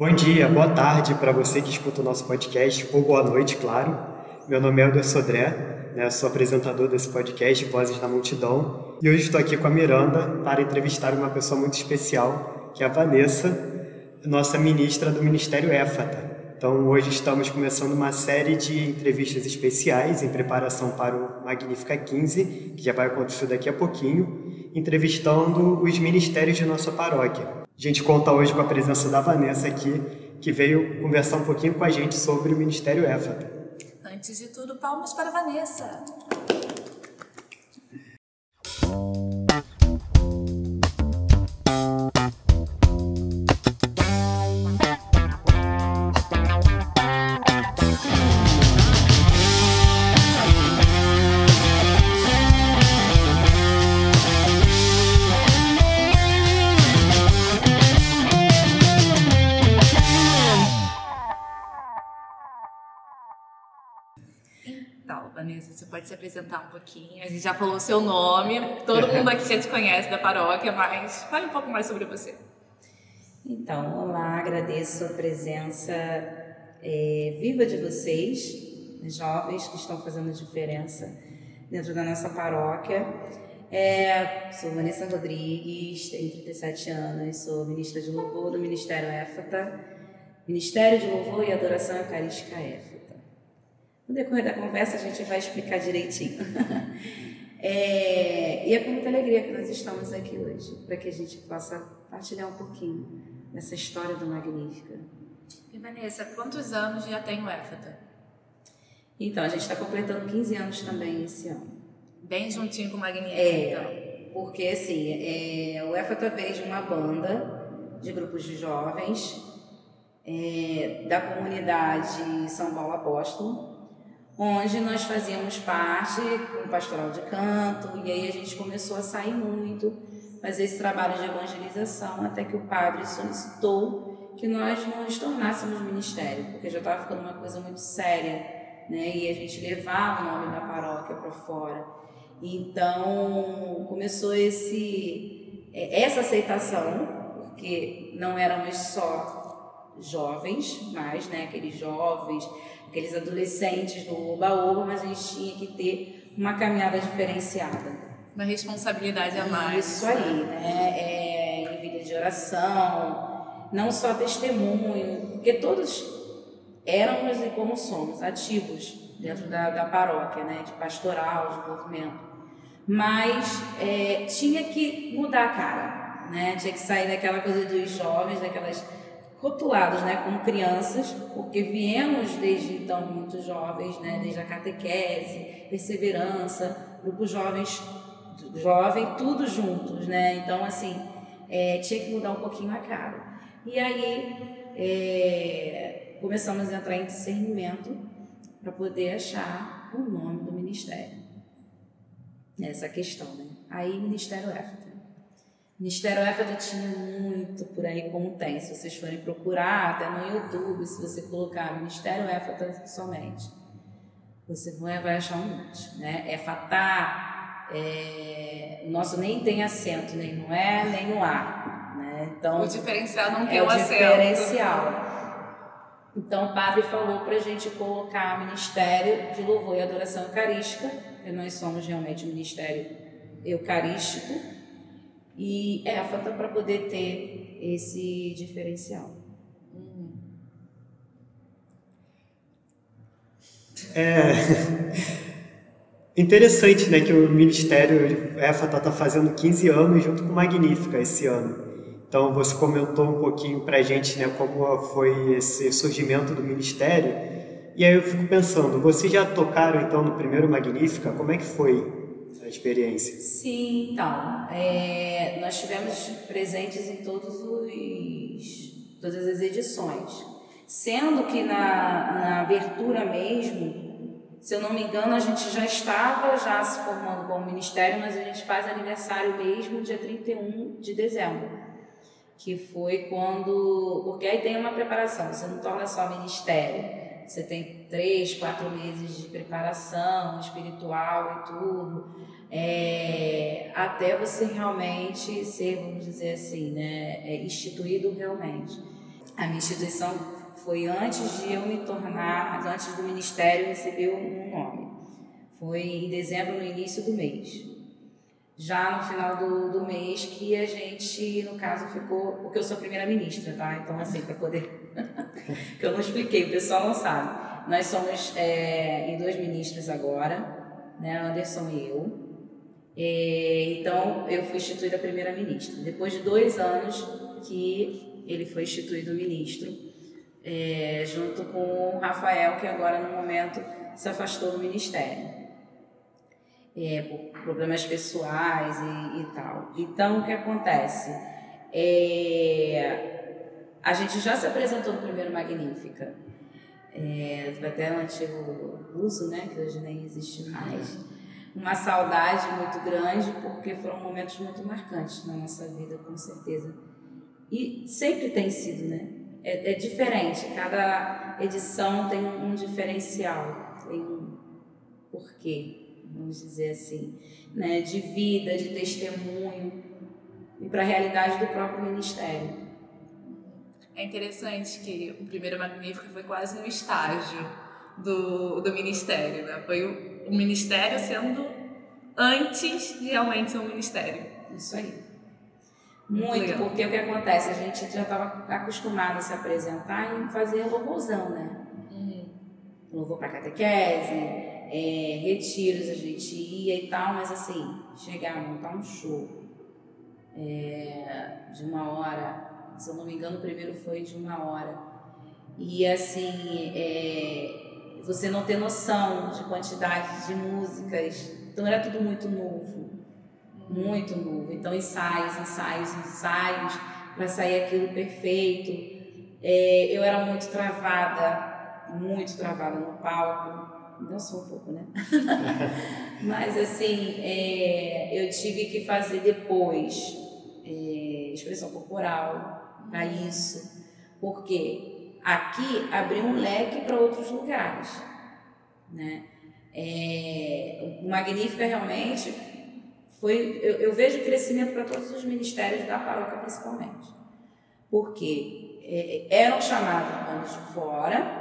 Bom dia, boa tarde para você que escuta o nosso podcast, ou boa noite, claro. Meu nome é Elder Sodré, né, sou apresentador desse podcast Vozes da Multidão, e hoje estou aqui com a Miranda para entrevistar uma pessoa muito especial, que é a Vanessa, nossa ministra do Ministério EFATA. Então, hoje estamos começando uma série de entrevistas especiais em preparação para o Magnífica 15, que já vai acontecer daqui a pouquinho, entrevistando os ministérios de nossa paróquia. A gente conta hoje com a presença da Vanessa aqui, que veio conversar um pouquinho com a gente sobre o Ministério EFATA. Antes de tudo, palmas para a Vanessa. Pode se apresentar um pouquinho. A gente já falou seu nome, todo mundo aqui já te conhece da paróquia, mas fale um pouco mais sobre você. Então, olá, agradeço a presença é, viva de vocês, jovens que estão fazendo diferença dentro da nossa paróquia. É, sou Vanessa Rodrigues, tenho 37 anos, sou ministra de louvor do Ministério EFATA, Ministério de Louvor e Adoração Eucarística EFATA. No decorrer da conversa a gente vai explicar direitinho. é, e é com muita alegria que nós estamos aqui hoje, para que a gente possa partilhar um pouquinho dessa história do Magnífica. E Vanessa, quantos anos já tem o EFATA? Então, a gente está completando 15 anos também esse ano. Bem juntinho com o Magnífica, É, então. porque assim, é, o EFATA veio de uma banda de grupos de jovens é, da comunidade São Paulo Apóstolo, onde nós fazíamos parte com pastoral de canto, e aí a gente começou a sair muito, fazer esse trabalho de evangelização, até que o padre solicitou que nós nos tornássemos ministério, porque já estava ficando uma coisa muito séria, né? E a gente levar o nome da paróquia para fora. Então começou esse é, essa aceitação, porque não éramos só jovens, mas né, aqueles jovens, aqueles adolescentes do oba-oba, mas a gente tinha que ter uma caminhada diferenciada. Uma responsabilidade a mais. Isso aí, né? É, em vida de oração, não só testemunho, porque todos éramos e como somos, ativos dentro da, da paróquia, né? De pastoral, de movimento. Mas é, tinha que mudar a cara, né? Tinha que sair daquela coisa dos jovens, daquelas rotulados, né, como crianças, porque viemos desde então muito jovens, né, desde a catequese, perseverança, grupos jovens, jovem, tudo juntos, né, então assim, é, tinha que mudar um pouquinho a cara. E aí é, começamos a entrar em discernimento para poder achar o nome do ministério. Essa questão, né? Aí Ministério EFTA. Ministério EFTA tinha muito por aí como tem. Se vocês forem procurar, até no YouTube, se você colocar Ministério EFTA somente, você vai achar um monte. Né? EFATA, é, o nosso nem tem acento, nem no E, nem no A. Né? Então, O diferencial não tem é o o acento. diferencial. Então o padre falou para a gente colocar Ministério de Louvor e Adoração Eucarística, porque nós somos realmente um ministério eucarístico, e éfata para poder ter esse diferencial. É interessante, né, que o Ministério EFATA está fazendo 15 anos junto com Magnífica esse ano. Então, você comentou um pouquinho para a gente, né, como foi esse surgimento do Ministério. E aí eu fico pensando, vocês já tocaram então no primeiro Magnífica? Como é que foi a experiência? Sim, então, é, nós tivemos presentes em todos os, todas as edições. Sendo que na, na abertura mesmo, se eu não me engano, a gente já estava já se formando como ministério, mas a gente faz aniversário mesmo dia 31 de dezembro. Que foi quando. Porque aí tem uma preparação, você não torna só ministério. Você tem três, quatro meses de preparação espiritual e tudo, é, até você realmente ser, vamos dizer assim, né, é, instituído realmente. A minha instituição foi antes de eu me tornar, antes do ministério receber um nome. Foi em dezembro, no início do mês. Já no final do, do mês que a gente, no caso, ficou. Porque eu sou primeira-ministra, tá? Então, assim, para poder. que eu não expliquei, o pessoal não sabe. Nós somos é, em dois ministros agora, né? Anderson e eu. É, então, eu fui instituída primeira-ministra. Depois de dois anos que ele foi instituído ministro, é, junto com o Rafael, que agora, no momento, se afastou do ministério. É, por problemas pessoais e, e, tal. Então, o que acontece? É, a gente já se apresentou no primeiro Magnífica, é, até no antigo uso, né, que hoje nem existe mais uma saudade muito grande, porque foram momentos muito marcantes na nossa vida, com certeza. E sempre tem sido, né? É, é diferente, cada edição tem um, um diferencial, tem um porquê, vamos dizer assim, né? De vida, de testemunho e para a realidade do próprio ministério. É interessante que o primeiro Magnífico foi quase um estágio do, do ministério, né? Foi o, o ministério sendo antes de realmente ser um ministério. Isso aí. Muito, porque o que acontece? A gente já estava acostumado a se apresentar e fazer louvorzão, né? Uhum. Louvor para catequese, é, retiros a gente ia e tal, mas assim, chegar a montar um show é, de uma hora, se eu não me engano, o primeiro foi de uma hora. E assim, é, você não ter noção de quantidade de músicas. Então era tudo muito novo, muito novo. Então ensaios, ensaios, ensaios para sair aquilo perfeito. É, eu era muito travada, muito travada no palco. Sou um pouco, né? Mas assim, é, eu tive que fazer depois é, expressão corporal para isso. Porque aqui abriu um leque para outros lugares. Né? É, o Magnífica realmente foi. Eu, eu vejo crescimento para todos os ministérios da paróquia, principalmente. Porque é, eram chamados anos de fora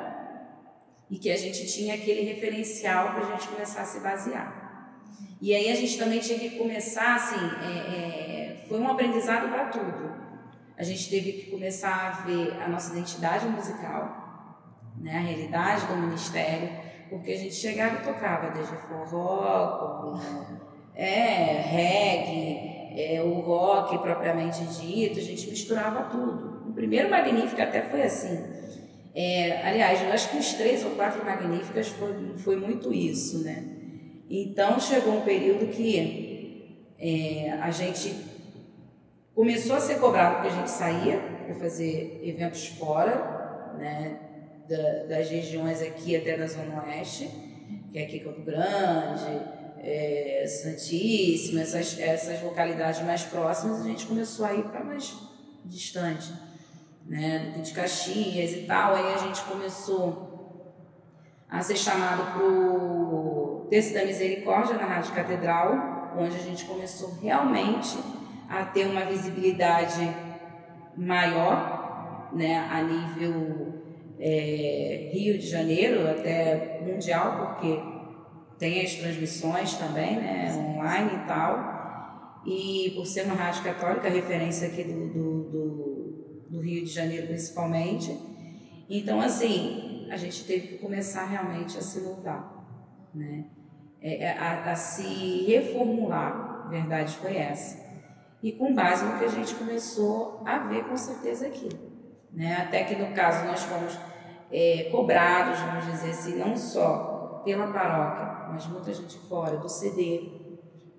e que a gente tinha aquele referencial para a gente começar a se basear. E aí a gente também tinha que começar, assim, é, é, foi um aprendizado para tudo a gente teve que começar a ver a nossa identidade musical, né, a realidade do ministério, porque a gente chegava e tocava desde forró, é, reggae, é, o rock propriamente dito, a gente misturava tudo. O primeiro Magnífica até foi assim. É, aliás, eu acho que os três ou quatro Magníficas foi, foi muito isso, né? Então chegou um período que é, a gente Começou a ser cobrado porque a gente saía para fazer eventos fora, né, da, das regiões aqui até da Zona Oeste, que é aqui Campo Grande, é, essas, essas localidades mais próximas, a gente começou a ir para mais distante, né, de Caxias e tal. Aí a gente começou a ser chamado para o Terço da Misericórdia na Rádio Catedral, onde a gente começou realmente a ter uma visibilidade maior, né, a nível é, Rio de Janeiro, até mundial, porque tem as transmissões também, né, online e tal. E por ser uma rádio católica, referência aqui do, do, do, do Rio de Janeiro principalmente. Então, assim, a gente teve que começar realmente a se mudar, né? É, é, a, a se reformular, a verdade foi essa e com base no que a gente começou a ver com certeza aqui. Né? Até que no caso nós fomos é, cobrados, vamos dizer assim, não só pela paróquia, mas muita gente fora do CD,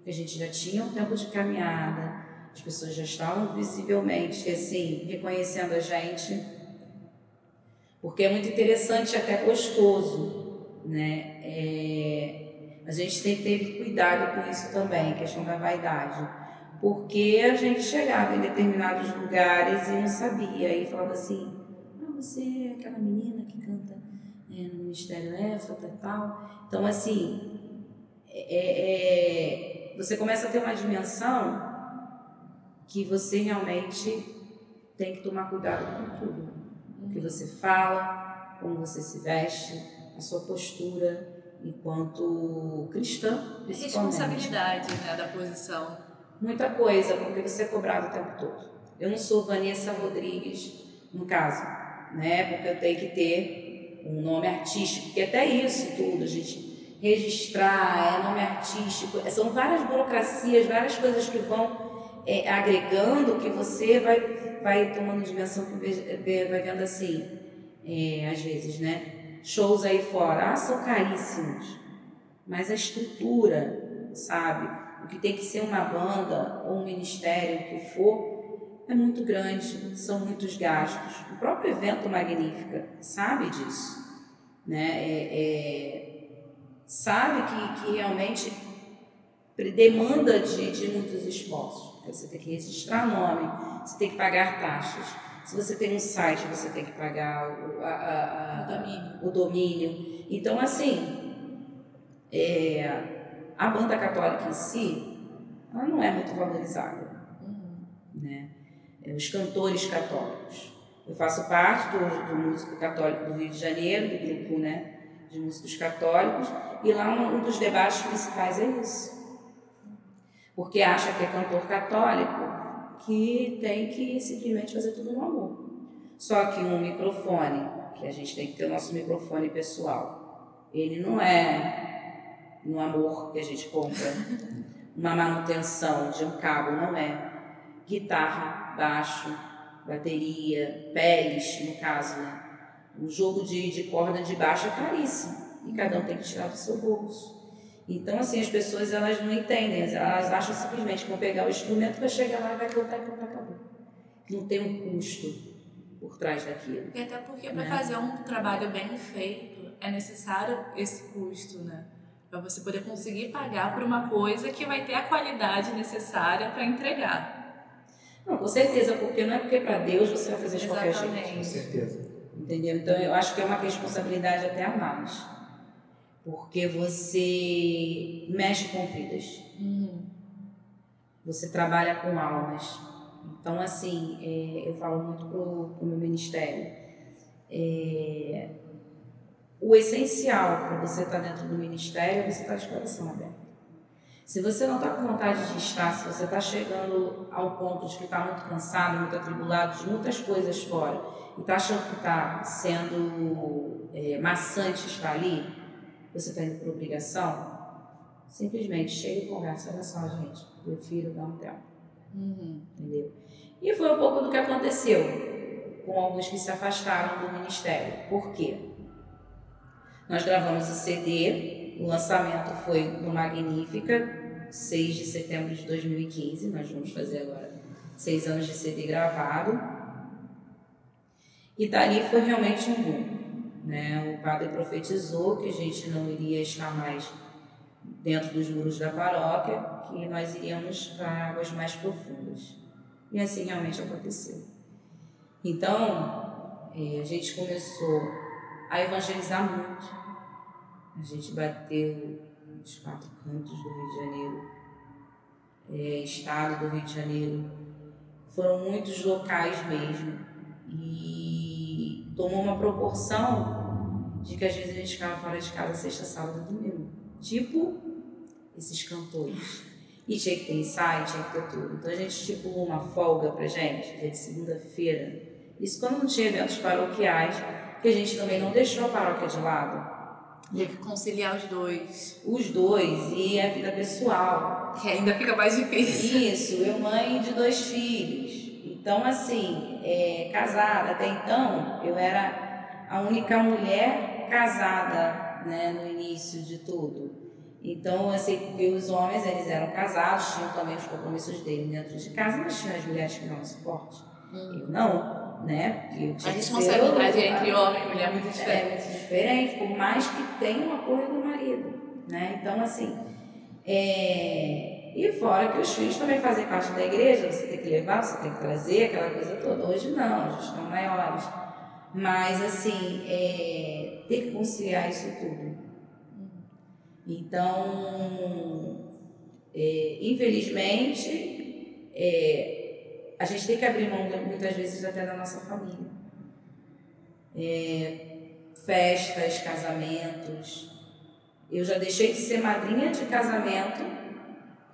que a gente já tinha um tempo de caminhada, as pessoas já estavam visivelmente assim, reconhecendo a gente, porque é muito interessante até gostoso, né? É, a gente tem que ter cuidado com isso também, questão da vaidade porque a gente chegava em determinados lugares e não sabia, e falava assim, ah, você é aquela menina que canta é, no Ministério Éfrata e tal. Então, assim, é, é, é, você começa a ter uma dimensão que você realmente tem que tomar cuidado com tudo. o que você fala, como você se veste, a sua postura enquanto cristã. Responsabilidade né, da posição. Muita coisa, porque você é cobrado o tempo todo. Eu não sou Vanessa Rodrigues, no caso, né? Porque eu tenho que ter um nome artístico, que até isso tudo, a gente registrar, é nome artístico, são várias burocracias, várias coisas que vão é, agregando que você vai, vai tomando dimensão que vai vendo assim, é, às vezes, né? shows aí fora, ah, são caríssimos, mas a estrutura, sabe, o que tem que ser uma banda ou um ministério, o que for, é muito grande, são muitos gastos. O próprio evento Magnífica sabe disso, né? É, é, sabe que, que realmente demanda de, de muitos esforços. Você tem que registrar nome, você tem que pagar taxas, se você tem um site, você tem que pagar o, a, a, a, o, domínio. o domínio. Então, assim, é, a banda católica em si, ela não é muito valorizada. Uhum. Né? É, os cantores católicos. Eu faço parte do, do músico católico do Rio de Janeiro, do grupo né, de músicos católicos, e lá um, um dos debates principais é isso. Porque acha que é cantor católico que tem que simplesmente fazer tudo no amor. Só que um microfone, que a gente tem que ter o nosso microfone pessoal, ele não é no amor que a gente compra, uma manutenção de um cabo, não é. Guitarra, baixo, bateria, peles, no caso, né? Um jogo de, de corda de baixo é caríssimo e cada um tem que tirar do seu bolso. Então, assim, as pessoas elas não entendem, elas acham simplesmente que vão pegar o instrumento, vai chegar lá e vai cantar e cantar, acabou. Não tem um custo por trás daquilo. E até porque para né? fazer um trabalho bem feito é necessário esse custo, né? Para você poder conseguir pagar por uma coisa que vai ter a qualidade necessária para entregar. Não, com certeza, porque não é porque para Deus você vai fazer de Exatamente. qualquer jeito. Com certeza. Entendeu? Então eu acho que é uma responsabilidade até a mais porque você mexe com vidas. Uhum. Você trabalha com almas. Então, assim, é, eu falo muito pro, pro meu ministério. É, o essencial para você estar tá dentro do ministério é você estar tá de coração aberto. Se você não está com vontade de estar, se você está chegando ao ponto de que está muito cansado, muito atribulado, de muitas coisas fora, e está achando que está sendo é, maçante estar ali, você está indo por obrigação, simplesmente chega e conversa, olha só, gente, prefiro dar um tempo. Uhum. Entendeu? E foi um pouco do que aconteceu com alguns que se afastaram do ministério. Por quê? Nós gravamos o CD, o lançamento foi no Magnífica, 6 de setembro de 2015. Nós vamos fazer agora seis anos de CD gravado. E dali foi realmente um boom. Né? O padre profetizou que a gente não iria estar mais dentro dos muros da paróquia, que nós iríamos para águas mais profundas. E assim realmente aconteceu. Então, é, a gente começou a evangelizar muito. A gente bateu nos quatro cantos do Rio de Janeiro, é, estado do Rio de Janeiro. Foram muitos locais mesmo. E tomou uma proporção de que às vezes a gente ficava fora de casa sexta, sábado e domingo. Tipo esses cantores. E tinha que ter ensaio, tinha que ter tudo. Então a gente estipulou uma folga pra gente, dia de segunda-feira. Isso quando não tinha eventos paroquiais, que a gente também não deixou a paróquia de lado. Teve que conciliar os dois. Os dois e a vida pessoal. Que ainda fica mais difícil. Isso, eu mãe de dois filhos. Então, assim, é, casada, até então, eu era a única mulher casada né, no início de tudo. Então, assim, porque os homens, eles eram casados, tinham também os compromissos deles dentro de casa, mas tinham as mulheres que davam suporte. Hum. Eu não, né? Porque a responsabilidade ser, entre homem e mulher é muito diferente. É muito diferente, por mais que tenha o apoio do marido, né? Então, assim, é e fora que os filhos também fazem parte da igreja, você tem que levar, você tem que trazer, aquela coisa toda. Hoje não, já estão maiores. Mas, assim, é, ter que conciliar isso tudo. Então, é, infelizmente, é, a gente tem que abrir mão muitas vezes até da nossa família. é, festas, casamentos. Eu já deixei de ser madrinha de casamento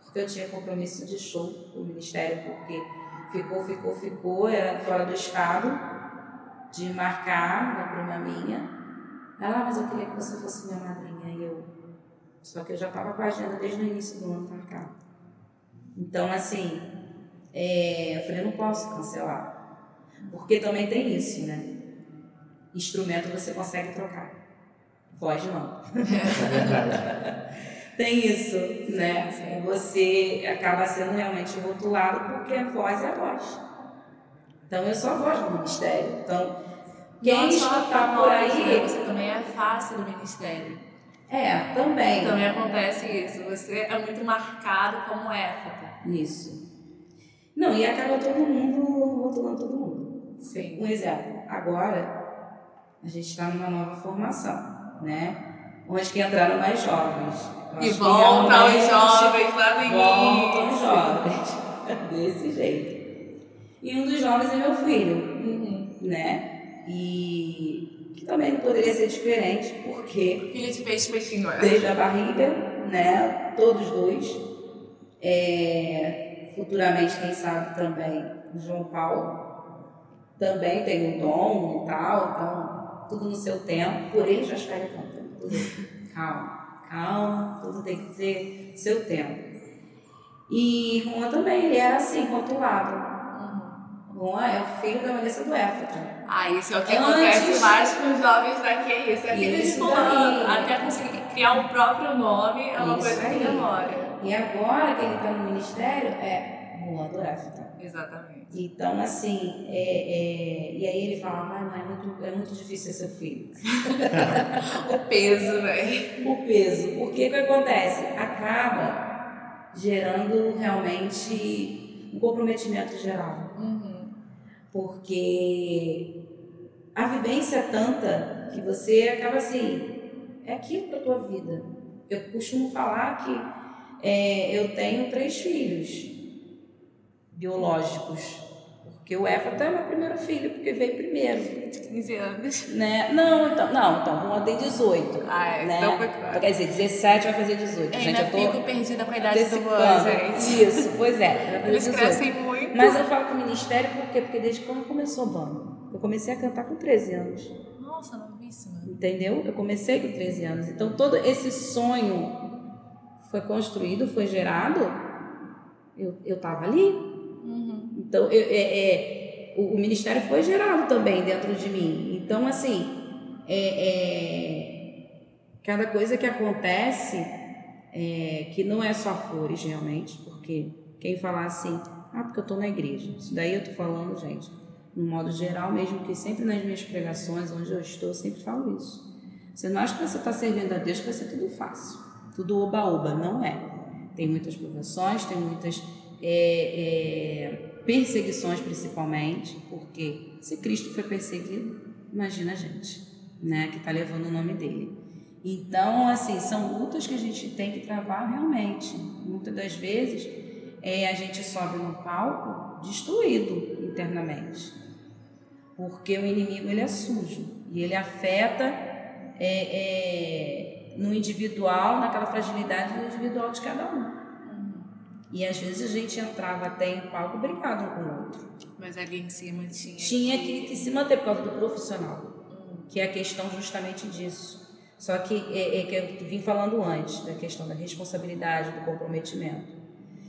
porque eu tinha compromisso de show com o ministério, porque ficou, ficou, ficou, era fora do estado, de marcar uma prima minha. Ela, ah, mas eu queria que você fosse minha madrinha. E eu, só que eu já estava com a agenda desde o início do ano marcada. Então, assim, é, eu falei, não posso cancelar. Porque também tem isso, né? Instrumento você consegue trocar. Voz não. tem isso, né? Você acaba sendo realmente rotulado porque a voz é a voz. Então eu sou a voz do ministério. Então, quem está por aí. Né? Você também é face do ministério. É, também. Também acontece isso. Você é muito marcado como éfata. Isso. Não, e acaba todo mundo rotulando todo mundo. Sim. Um exemplo. Agora, a gente está numa nova formação, né? Onde que entraram mais jovens. E voltam os jovens lá no início. Voltam os jovens. Desse jeito. E um dos jovens é meu filho, uhum. né? E que também não poderia ser diferente, porque. Filho de peixe, peixinho. É. Desde a barriga, né? Todos dois. É, futuramente, quem sabe também, o João Paulo também tem um dom e tal, então tudo no seu tempo, por ele já estaria contando. Calma, calma, tudo tem que ter seu tempo. E Juan também, ele era assim, rotulado. Juan é o filho da Vanessa do Éfrata. Ah, isso é o que Antes, acontece mais com os jovens daqui, é isso. É que eles até conseguir criar o próprio nome, é uma coisa aí. que demora. E agora que ele está no ministério, é Juan do Éfrata. Exatamente. Então, assim, é, é, e aí ele fala, ah, mas é muito, é muito difícil ser seu filho. o peso, velho. O peso. Porque o que acontece? Acaba gerando realmente um comprometimento geral. Porque a vivência é tanta que você acaba assim, é aquilo para tua vida. Eu costumo falar que é, eu tenho três filhos biológicos. Porque o Éfata é meu primeiro filho, porque veio primeiro. De 15 anos. Né? Não, então, não, então, Juan tem 18. Ah, é, né? então foi claro. Quer dizer, 17 vai fazer 18. Eu gente, eu tô fico perdida com a idade do Juan, gente. Isso, pois é. Eles crescem muito. Mas eu falo com o ministério por quê? Porque desde quando começou o bando. Eu comecei a cantar com 13 anos. Nossa, novíssima. Entendeu? Eu comecei com 13 anos. Então todo esse sonho foi construído, foi gerado. Eu, eu tava ali. Então, eu, é, é, o, o, ministério foi gerado também dentro de mim. Então, assim, é, é cada coisa que acontece, é, que não é só flores realmente, porque quem falar assim, ah, porque eu estou na igreja. Isso daí eu estou falando, gente, no modo geral, mesmo que sempre nas minhas pregações, onde eu estou, eu sempre falo isso. Você não acha que você está servindo a Deus que vai ser tudo fácil, tudo oba-oba. Não é. Tem muitas provações, tem muitas é, é, perseguições principalmente, porque se Cristo foi perseguido, imagina a gente, né, que está levando o nome dele. Então, assim, são lutas que a gente tem que travar realmente. Muitas das vezes é, a gente sobe no palco destruído internamente, porque o inimigo ele é sujo e ele afeta é, é, no individual, naquela fragilidade do individual de cada um. E às vezes a gente entrava até em palco brigado um com o outro. Mas ali em cima tinha. Tinha que, que se manter por causa do profissional, hum. que é a questão justamente disso. Só que é, é que eu vim falando antes, da questão da responsabilidade, do comprometimento.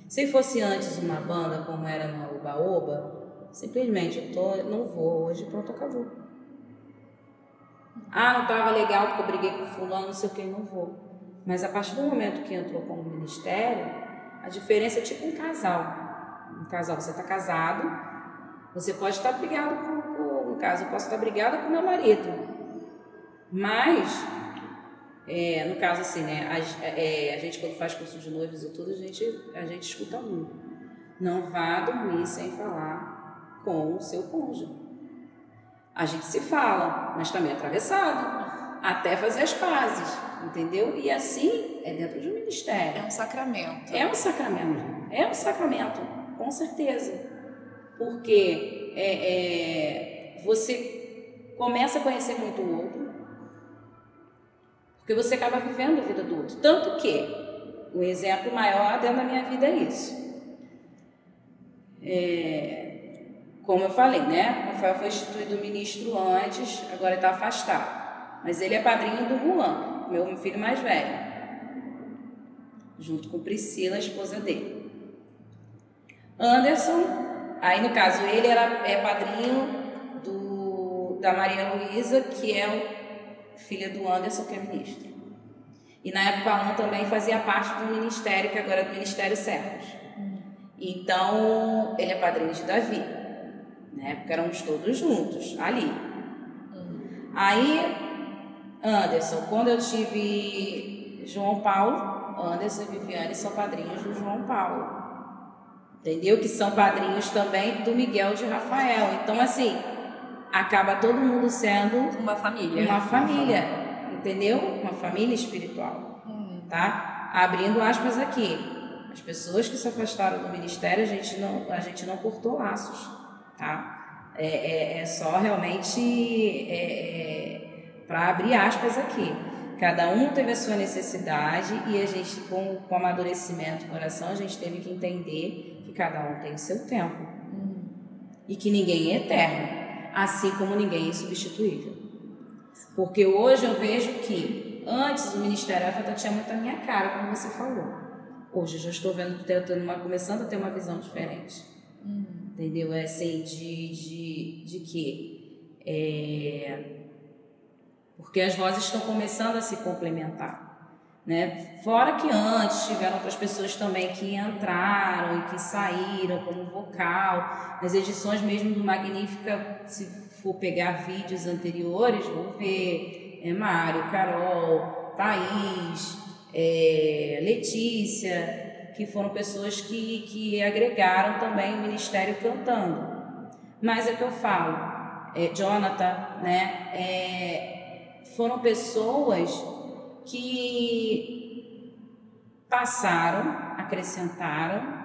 Se fosse antes uma banda como era na Oba Oba, simplesmente eu tô, não vou hoje, pronto, acabou. Ah, não estava legal porque eu briguei com fulano, não sei o que, não vou. Mas a partir do momento que entrou como ministério, a diferença é tipo um casal. Um casal, você está casado, você pode estar brigado com, com, no caso, eu posso estar brigada com meu marido. Mas, é, no caso assim, né, a, é, a, gente quando faz curso de noivos e tudo, a gente, a gente escuta muito. Não vá dormir sem falar com o seu cônjuge. A gente se fala, mas também é atravessado até fazer as pazes, entendeu? E assim é dentro de um ministério. É um sacramento. É um sacramento. É um sacramento, com certeza. Porque é, é, você começa a conhecer muito o outro, porque você acaba vivendo a vida do outro. Tanto que o exemplo maior dentro da minha vida é isso. É, como eu falei, né? O Rafael foi instituído ministro antes, agora está afastado. Mas ele é padrinho do Juan, meu filho mais velho, junto com Priscila, a esposa dele. Anderson, aí no caso ele era, é padrinho do, da Maria Luísa, que é o, filha do Anderson, que é ministro. E na época Alan também fazia parte do ministério, que agora é do Ministério Servos. Então, ele é padrinho de Davi, né? Porque éramos todos juntos ali. Aí, Anderson, quando eu tive João Paulo, Anderson e Viviane são padrinhos do João Paulo. Entendeu? Que são padrinhos também do Miguel de Rafael. Então, assim, acaba todo mundo sendo uma família. Uma família, entendeu? Uma família espiritual, tá? Abrindo aspas aqui. As pessoas que se afastaram do ministério, a gente não, a gente não cortou laços, tá? É, é, é só realmente é, é para abrir aspas aqui. Cada um teve a sua necessidade e a gente, com, com amadurecimento do coração, a gente teve que entender que cada um tem o seu tempo uhum. e que ninguém é eterno, assim como ninguém é substituível. Porque hoje eu vejo que antes o Ministério Afeta tinha muito a minha cara, como você falou. Hoje eu já estou vendo, tendo uma, começando a ter uma visão diferente. Uhum. Entendeu? É assim, de, de, de que. É, porque as vozes estão começando a se complementar. Né? Fora que antes tiveram outras pessoas também que entraram e que saíram como vocal. Nas edições mesmo do Magnífica, se for pegar vídeos anteriores, vou ver é, Mário, Carol, Thaís, é, Letícia, que foram pessoas que, que agregaram também o ministério cantando. Mas é que eu falo, é, Jonathan, né, é, foram pessoas que passaram, acrescentaram,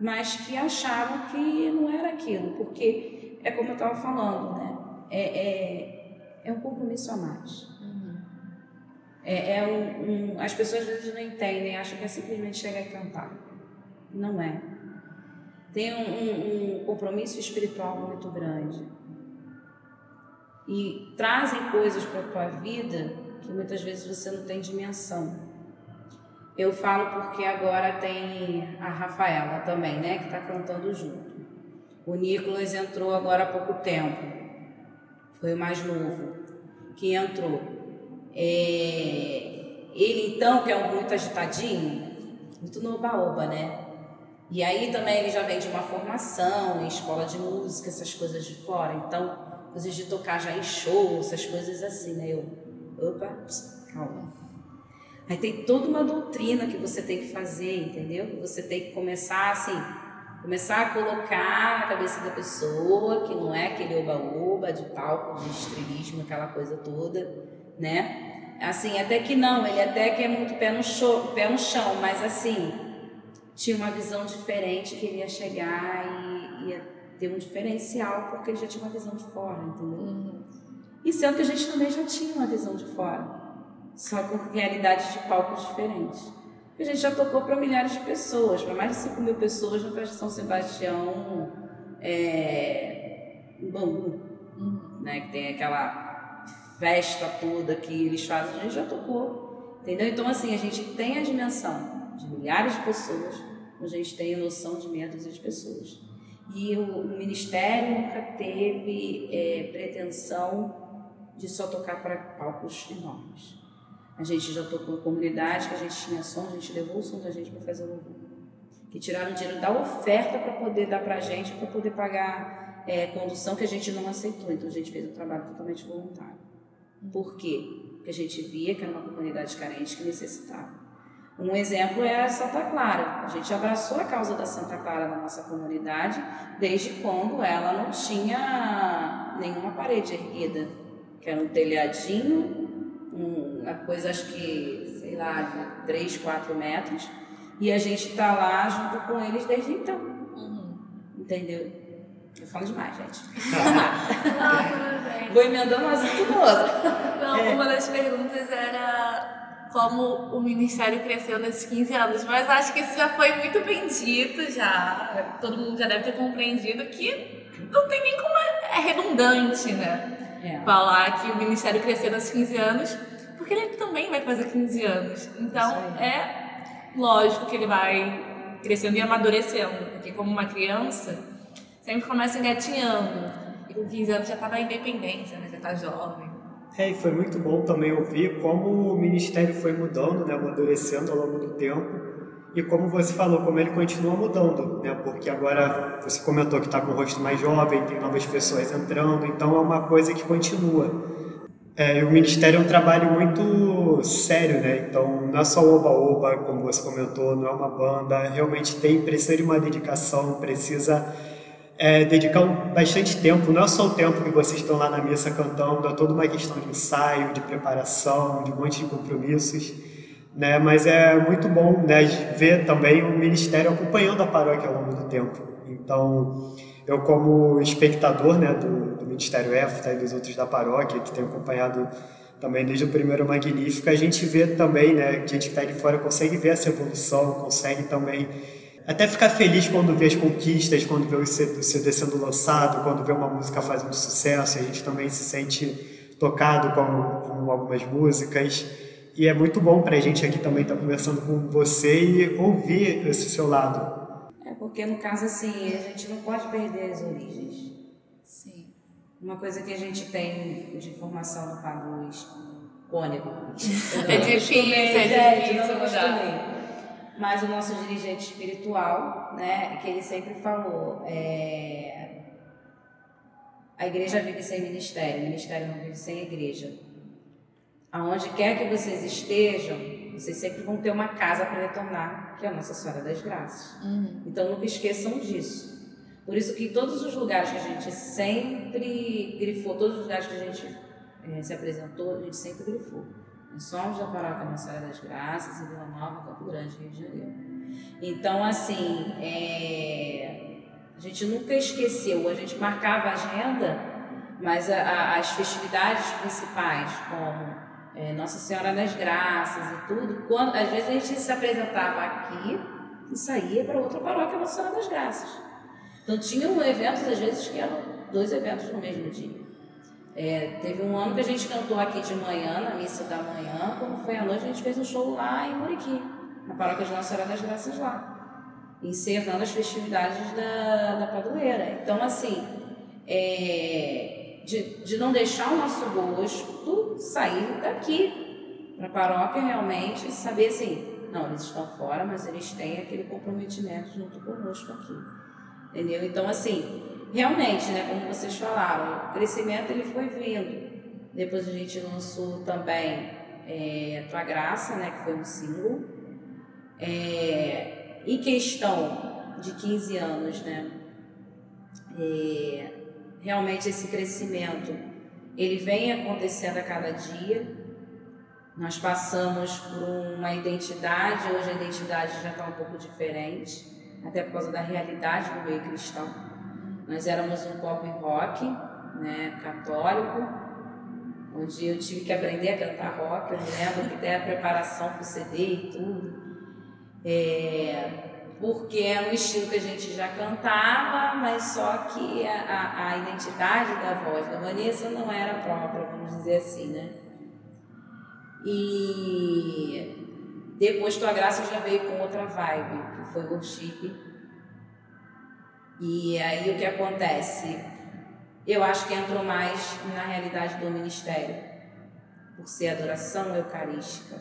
mas que acharam que não era aquilo, porque é como eu estava falando, né? É, é, é um compromisso a mais. É, é um, um, as pessoas às vezes não entendem, acham que é simplesmente chegar e cantar. Não é. Tem um, um compromisso espiritual muito grande. E trazem coisas para a tua vida que muitas vezes você não tem dimensão. Eu falo porque agora tem a Rafaela também, né, que está cantando junto. O Nicolas entrou agora há pouco tempo. Foi o mais novo que entrou. É, ele então, que é muito agitadinho, muito no oba-oba, né? E aí também ele já vem de uma formação escola de música, essas coisas de fora. Então, coisas de tocar já em show, essas coisas assim, né? Eu, opa, calma. Aí tem toda uma doutrina que você tem que fazer, entendeu? Você tem que começar assim, começar a colocar na cabeça da pessoa que não é aquele oba-oba de palco, de estrelismo, aquela coisa toda, né? Assim, até que não, ele até que é muito pé no, show, pé no chão, mas assim, tinha uma visão diferente que ia chegar e ia ter um diferencial, porque ele já tinha uma visão de fora, entendeu? Uhum. E sendo que a gente também já tinha uma visão de fora, só com realidades de palcos diferentes. A gente já tocou para milhares de pessoas, para mais de 5 mil pessoas no Festa São Sebastião, é, em Bangu, uhum. né? Que tem aquela festa toda que eles fazem, a gente já tocou. Entendeu? Então, assim, a gente tem a dimensão de milhares de pessoas, a gente tem a noção de meia dúzia de pessoas. E o, o Ministério nunca teve é, pretensão de só tocar para palcos enormes. A gente já tocou em comunidade que a gente tinha som, a gente levou o som da gente para fazer louvor. Que tiraram dinheiro da oferta para poder dar para a gente, para poder pagar é, condução que a gente não aceitou. Então a gente fez um trabalho totalmente voluntário. Por quê? Porque a gente via que era uma comunidade carente que necessitava. Um exemplo é a Santa Clara. A gente abraçou a causa da Santa Clara na nossa comunidade desde quando ela não tinha nenhuma parede erguida, que era um telhadinho, uma coisa acho que, sei lá, de 3, 4 metros, e a gente está lá junto com eles desde então. Uhum. Entendeu? Eu falo demais, gente. Não, Vou emendando um assunto no outro. Não, É. uma das perguntas era como o Ministério cresceu nesses 15 anos, mas acho que isso já foi muito bem dito, já. Todo mundo já deve ter compreendido que não tem nem como é, é redundante, né? É. Falar que o Ministério cresceu nesses 15 anos, porque ele também vai fazer 15 anos. Então é lógico que ele vai crescendo e amadurecendo, porque como uma criança sempre começa engatinhando. E com 15 anos já tá na independência, né? Já tá jovem. É, e foi muito bom também ouvir como o ministério foi mudando, né, amadurecendo ao longo do tempo. E como você falou, como ele continua mudando, né? Porque agora você comentou que está com o rosto mais jovem, tem novas pessoas entrando, então é uma coisa que continua. É, o ministério é um trabalho muito sério, né? Então não é só oba-oba, como você comentou, não é uma banda, realmente tem, precisa de uma dedicação, precisa é, dedicar bastante tempo, não é só o tempo que vocês estão lá na missa cantando, é toda uma questão de ensaio, de preparação, de um monte de compromissos, né? Mas é muito bom né, ver também o ministério acompanhando a paróquia ao longo do tempo. Então, eu como espectador né, do, do Ministério EFTA e dos outros da paróquia, que tenho acompanhado também desde o primeiro Magnífica, a gente vê também, né, gente que está de fora consegue ver essa evolução, consegue também até ficar feliz quando vê as conquistas, quando vê o CD sendo lançado, quando vê uma música fazendo sucesso, a gente também se sente tocado com, com algumas músicas. E é muito bom para a gente aqui também estar conversando com você e ouvir esse seu lado. É porque, no caso, assim, a gente não pode perder as origens. Sim. Uma coisa que a gente tem de formação no Padre cônico. É difícil, é difícil mudar. Mas o nosso dirigente espiritual, né, que ele sempre falou, é, a igreja vive sem ministério, o ministério não vive sem igreja. Aonde quer que vocês estejam, vocês sempre vão ter uma casa para retornar, que é a Nossa Senhora das Graças. Uhum. Então nunca esqueçam disso. Por isso que em todos os lugares que a gente sempre grifou, todos os lugares que a gente eh, se apresentou, a gente sempre grifou. Nós somos da paróquia Nossa Senhora das Graças, em Vila Nova, Campo Grande, Rio de Janeiro. Então, assim, eh, a gente nunca esqueceu, a gente marcava a agenda, mas a- a- as festividades principais, como eh, Nossa Senhora das Graças e tudo, quando, às vezes a gente se apresentava aqui e saía para outra paróquia Nossa Senhora das Graças. Então tinham eventos, às vezes, que eram dois eventos no mesmo dia. É, teve um ano que a gente cantou aqui de manhã, na missa da manhã, quando foi à noite, a gente fez um show lá em Muriqui, na paróquia de Nossa Senhora das Graças lá, encerrando as festividades da, da padroeira. Então, assim, é, de, de não deixar o nosso gosto sair daqui para a paróquia realmente saber assim, não, eles estão fora, mas eles têm aquele comprometimento junto conosco aqui. Entendeu? Então, assim, realmente, né, como vocês falaram, o crescimento ele foi vindo. Depois a gente lançou também é, Tua Graça, né, que foi um single. É, em questão de 15 anos, né, é, realmente esse crescimento ele vem acontecendo a cada dia. Nós passamos por uma identidade, hoje a identidade já está um pouco diferente, até por causa da realidade do meio cristão. Nós éramos um pop rock, né, católico, onde eu tive que aprender a cantar rock, eu lembro que até a preparação para o CD e tudo. É, porque é um estilo que a gente já cantava, mas só que a, a, a identidade da voz da Vanessa não era própria, vamos dizer assim, né? E depois Tua Graça já veio com outra vibe, que foi worship. E aí o que acontece? Eu acho que entrou mais na realidade do ministério, por ser adoração eucarística.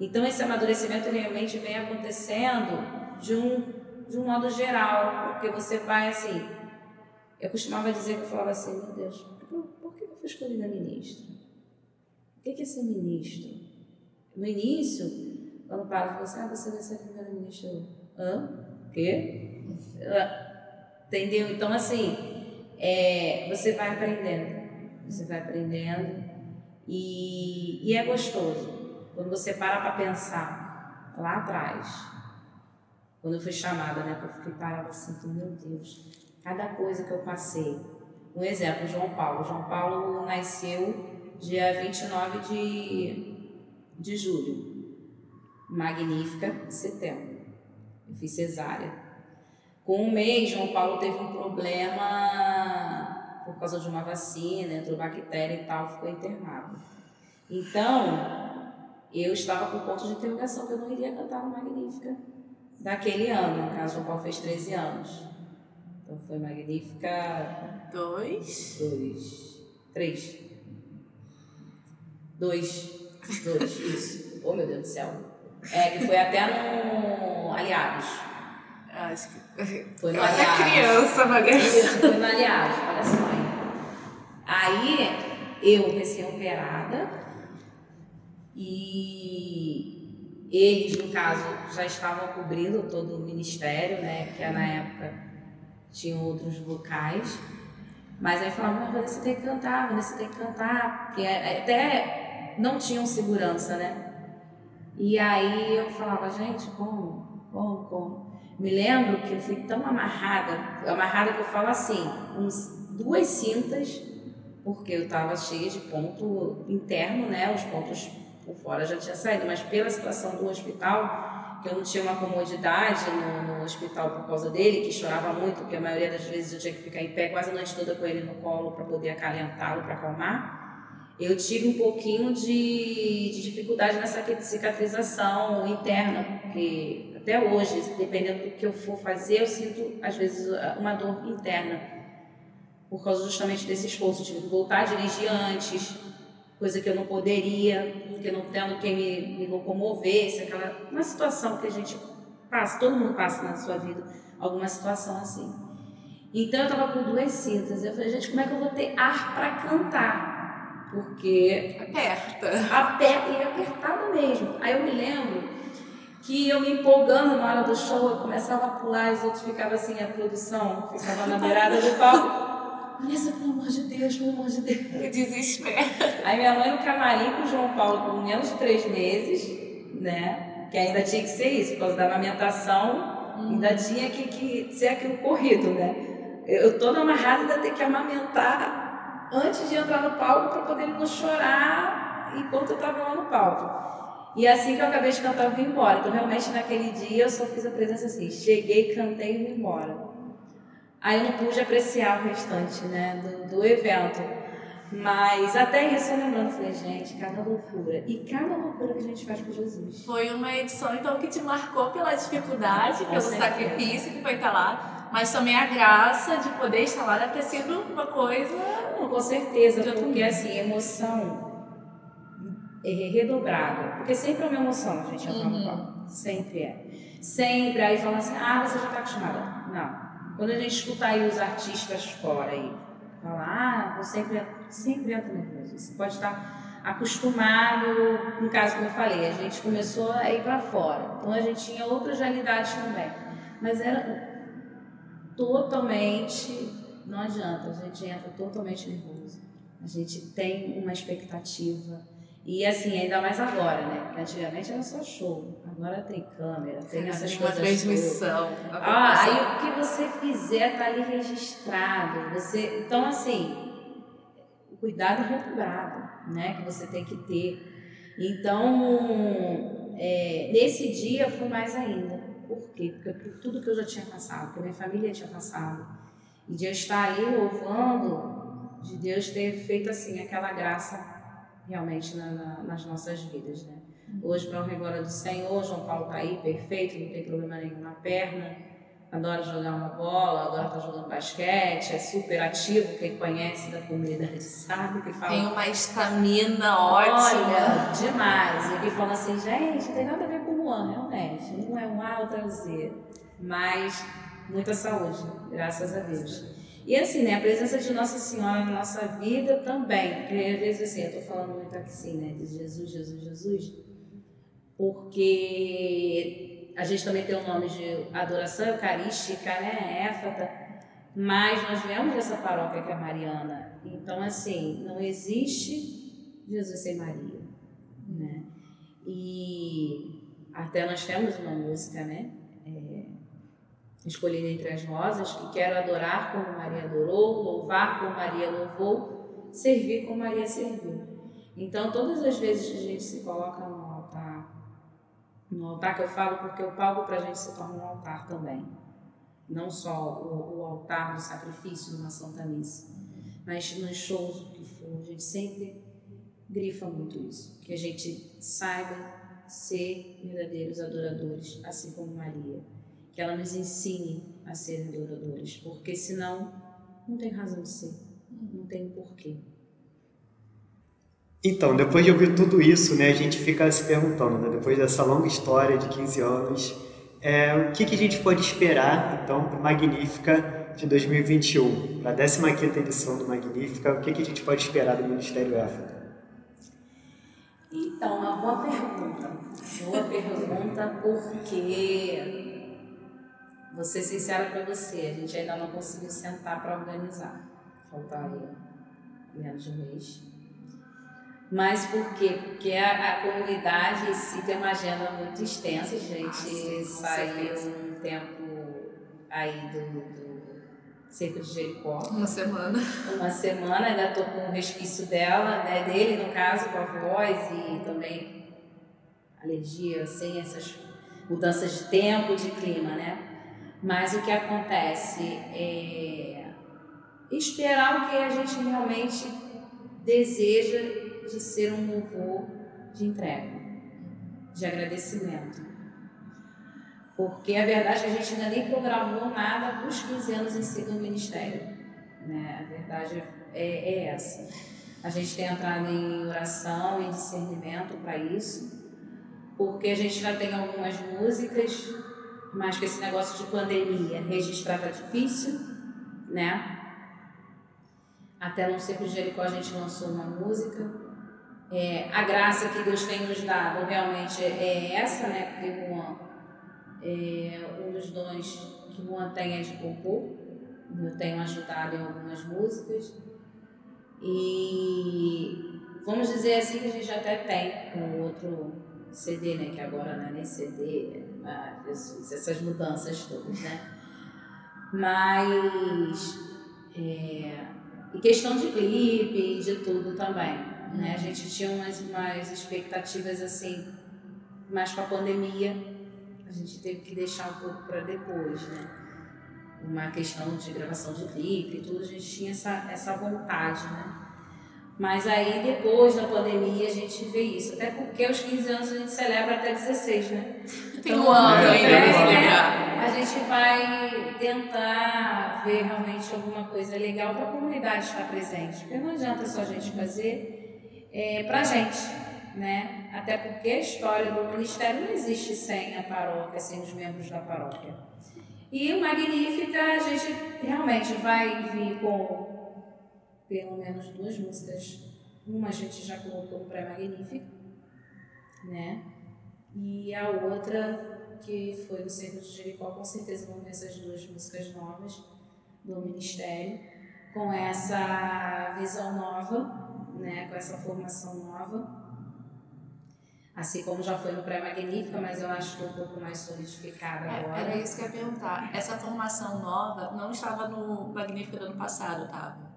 Então esse amadurecimento realmente vem acontecendo de um, de um modo geral, porque você vai assim. Eu costumava dizer que eu falava assim, meu Deus, por, que eu fui escolhida ministra? O que é ser ministro? No início, quando o padre falou assim, ah, você vai ser. Eu, Hã? O quê? Entendeu? Então, assim, é, você vai aprendendo. Você vai aprendendo. E, e é gostoso. Quando você para para pensar lá atrás, quando eu fui chamada, né? Eu fiquei parada assim, meu Deus, cada coisa que eu passei. Um exemplo, João Paulo. João Paulo nasceu dia 29 de, de julho. Magnífica, setembro. Eu fiz cesárea. Com um mês, João Paulo teve um problema por causa de uma vacina, entrou bactéria e tal, ficou internado. Então, eu estava com ponto de interrogação que eu não iria cantar no Magnífica daquele ano. No caso, João Paulo fez 13 anos. Então foi Magnífica. Dois. Dois. Três. Dois. Dois, isso. Oh, meu Deus do céu. É, que foi até no Aliados. Acho que. Foi no Até Aliados. criança, Magalhães. Isso, foi no Aliados, olha só. Aí, eu recém-operada e eles, no caso, já estavam cobrindo todo o ministério, né? Que na época tinham outros vocais. Mas aí falavam, Vanessa tem que cantar, Vanessa tem que cantar. Porque até não tinham segurança, né? E aí eu falava, gente, como? Como? Como? Me lembro que eu fui tão amarrada, amarrada que eu falo assim, com duas cintas, porque eu estava cheia de ponto interno, né? Os pontos por fora já tinha saído, mas pela situação do hospital, que eu não tinha uma comodidade no, no hospital por causa dele, que chorava muito, porque a maioria das vezes eu tinha que ficar em pé quase a noite toda com ele no colo para poder acalentá-lo, para acalmar. Eu tive um pouquinho de, de dificuldade nessa cicatrização interna, porque até hoje, dependendo do que eu for fazer, eu sinto às vezes uma dor interna por causa justamente desse esforço. Eu tive que voltar a dirigir antes, coisa que eu não poderia, porque não tendo quem me, me locomovesse, aquela uma situação que a gente passa, todo mundo passa na sua vida, alguma situação assim. Então eu estava com duas cintas. Eu falei, gente, como é que eu vou ter ar para cantar? Porque Aperta. aperta e é apertado mesmo. Aí eu me lembro que eu me empolgando na hora do show, eu começava a pular, os outros ficavam assim, a produção ficava na beirada do palco. Vanessa, pelo amor de Deus, pelo amor de Deus. Que desespero. Aí minha mãe no camarim com o João Paulo com menos de três meses, né? Que ainda tinha que ser isso, por causa da amamentação, ainda tinha que, que ser aquilo corrido, né? Eu toda amarrada ainda ter que amamentar antes de entrar no palco para poder não chorar enquanto eu estava lá no palco. E assim que eu acabei de cantar, eu vim embora. Então, realmente, naquele dia, eu só fiz a presença assim. Cheguei, cantei e vim embora. Aí eu não pude apreciar o restante, né, do, do evento. Mas até isso eu lembrando, falei, gente, cada loucura. E cada loucura que a gente faz por Jesus. Foi uma edição, então, que te marcou pela dificuldade, Com pelo certeza. sacrifício que foi estar lá, mas também a graça de poder estar lá deve ter sido uma coisa. Não, com certeza, porque mundo. assim, emoção é redobrada. Porque sempre é uma emoção a gente entrar no Uhum. Sempre é. Sempre. Aí fala assim, ah, você já está acostumada. Não. Quando a gente escuta aí os artistas fora aí, falar, ah, eu sempre, sempre entro nervoso. Você pode estar acostumado, no caso como eu falei, a gente começou a ir para fora. Então a gente tinha outras realidades também. Mas era totalmente, não adianta, a gente entra totalmente nervoso. A gente tem uma expectativa. E assim, ainda mais agora, né? Porque antigamente era só show. Agora tem câmera, tem essas uma coisas. todas. transmissão. Ah, aí o que você fizer tá ali registrado. Você, então assim, o cuidado redobrado, né, que você tem que ter. Então, é, nesse dia foi mais ainda. Por quê? Porque por tudo que eu já tinha passado, que a minha família tinha passado, e de eu estar ali louvando, de Deus ter feito assim aquela graça realmente na- na- nas nossas vidas, né? Hoje, para honra e glória do Senhor, João Paulo está aí, perfeito, não tem problema nenhum na perna, adora jogar uma bola, agora está jogando basquete, é super ativo, quem conhece da comunidade sabe que fala. Tem uma estamina ótima. Olha, demais. E aqui falando assim, gente, não tem nada a ver com o Juan, realmente. Um é um A, outro é o Z. Mas muita saúde, graças a Deus. E assim, né, a presença de Nossa Senhora na nossa vida também. Porque às vezes assim, eu tô falando muito aqui assim, né, de Jesus, Jesus, Jesus, porque a gente também tem o nome de adoração eucarística, né, éfata, mas nós viemos dessa paróquia que é Mariana. Então, assim, não existe Jesus sem Maria, né? E até nós temos uma música, né? É, escolhida entre as rosas, que quero adorar como Maria adorou, louvar como Maria louvou, servir como Maria serviu. Então, todas as vezes que a gente se coloca no altar, no altar que eu falo, porque o palco para a gente se torna um altar também. Não só o, o altar do sacrifício numa Santa Missa, mas nos shows, que for, a gente sempre grifa muito isso. Que a gente saiba ser verdadeiros adoradores, assim como Maria. Que ela nos ensine a ser adoradores, porque senão não tem razão de ser, não tem porquê. Então, depois de ouvir tudo isso, né, a gente fica se perguntando, né, depois dessa longa história de 15 anos, é, o que, que a gente pode esperar, então, para o Magnífica de 2021, para a 15ª edição do Magnífica, o que, que a gente pode esperar do Ministério Éfrica? Então, uma boa pergunta. Boa pergunta porque, vou ser sincera para você, a gente ainda não conseguiu sentar para organizar. Faltaria menos de um mês. Mas por quê? Porque a, a comunidade se tem uma agenda muito extensa, a gente ah, saiu um tempo aí do, do cerca de Jericó. Uma semana. Uma semana, ainda estou com o resquício dela, né, dele no caso, com a voz e também alergia, sem essas mudanças de tempo, de clima, né? Mas o que acontece é esperar o que a gente realmente deseja de ser um louvor de entrega, de agradecimento. Porque a verdade é que a gente ainda nem programou nada para os 15 anos em si do Ministério. Né? A verdade é, é essa. A gente tem entrado em oração, em discernimento para isso, porque a gente já tem algumas músicas, mas com esse negócio de pandemia, registrar tá difícil, né? Até no Cerco de Jericó a gente lançou uma música. É, a graça que Deus tem nos dado realmente é essa, né? Porque uma, é, um dos dons que Juan tem é de compor. Eu tenho ajudado em algumas músicas. E vamos dizer assim que a gente até tem um outro CD, né? Que agora não é nem CD, ah, Jesus, essas mudanças todas, né? Mas é, e questão de clipe e de tudo também, né? A gente tinha umas, umas expectativas assim, mais com a pandemia, a gente teve que deixar um pouco para depois, né? Uma questão de gravação de clipe e tudo, a gente tinha essa, essa vontade, né? Mas aí depois da pandemia a gente vê isso, até porque aos 15 anos a gente celebra até 16, né? Tem então, um ano ainda é, né? A gente vai tentar ver realmente alguma coisa legal para a comunidade estar presente, porque não adianta só a gente fazer é, para a gente, né? Até porque a história do ministério não existe sem a paróquia, sem os membros da paróquia. E o Magnífica, a gente realmente vai vir com pelo menos duas músicas. Uma a gente já colocou no pré-magnífico, né? E a outra, que foi no Centro de Jericó, com certeza vão ver essas duas músicas novas do Ministério, com essa visão nova, né? com essa formação nova assim como já foi no pré-magnífica, mas eu acho que um pouco mais solidificada é, agora. Era isso que eu ia perguntar. Essa formação nova não estava no magnífica do ano passado, estava?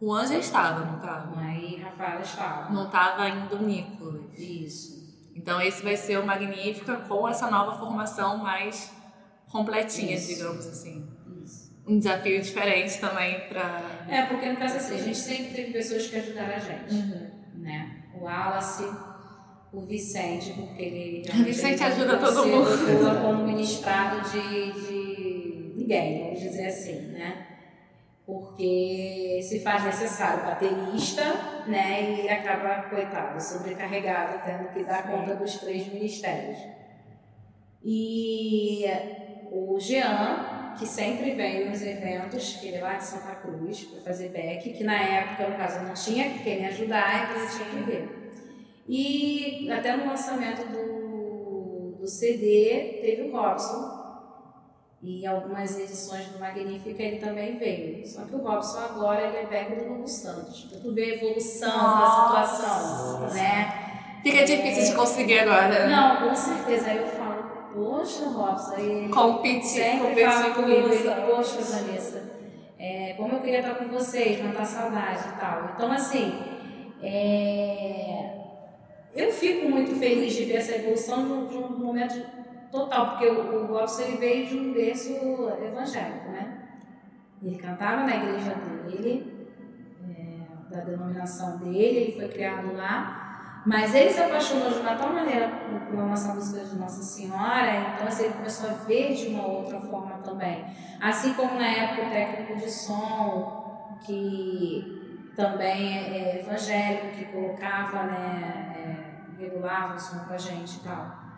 Juan já estava, não estava? Juan e Rafael estavam. Não estava ainda o Nicolas. Isso. Então esse vai ser o Magnífica com essa nova formação mais completinha, isso. digamos assim. Isso. Um desafio diferente também para. É, porque no caso assim, a gente sempre teve pessoas que ajudaram a gente. Uhum. Né? O Wallace o Vicente, porque ele. O Vicente ajuda todo mundo. como ministrado de, de ninguém, vamos dizer assim, né? Porque se faz necessário baterista, né? E ele acaba, coitado, sobrecarregado, tendo que dar Sim. conta dos três ministérios. E o Jean, que sempre vem nos eventos, que ele é lá de Santa Cruz, para fazer back, que na época, no caso, não tinha quem me ajudar, então eu tinha que ver. E até no lançamento do, do CD teve o Robson. E algumas edições do Magnífica ele também veio. Só que o Robson agora ele é back do Lulu Santos. Pra tu ver a evolução da situação, né? Fica difícil é... de conseguir agora. Não, com certeza. Aí eu falo, poxa, Robson, Competir, sempre fala competir com comigo, ele, poxa, Vanessa, é, como eu queria estar com vocês, matar saudade e tal. Então, assim, é, eu fico muito feliz de ver essa evolução de um, de um momento total, porque o, o veio de um berço evangélico, né? Ele cantava na igreja dele, é, da denominação dele, ele foi criado lá, mas ele se apaixonou de uma tal maneira pela nossa música de Nossa Senhora, então assim, ele começou a ver de uma outra forma também. Assim como na época o técnico de som, que também é é evangélico, que colocava, né, é, regulava o som com a gente e tal.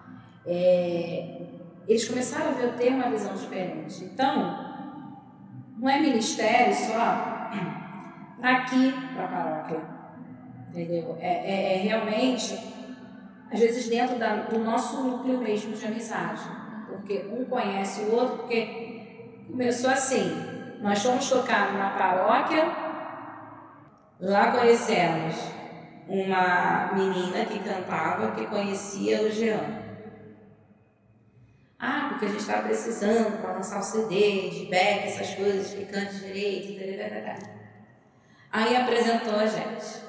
É, eles começaram a ver, ter uma visão diferente. Então, não é ministério só para aqui, para a paróquia. Entendeu? É, é- é realmente, às vezes, dentro da- do nosso núcleo mesmo de amizade. Porque um conhece o outro, porque começou assim. Nós fomos tocar numa paróquia, lá conhecemos uma menina que cantava, que conhecia o Jean. Ah, porque a gente estava precisando para lançar o CD, de back, essas coisas, que cante direito, tarará. Aí apresentou a gente.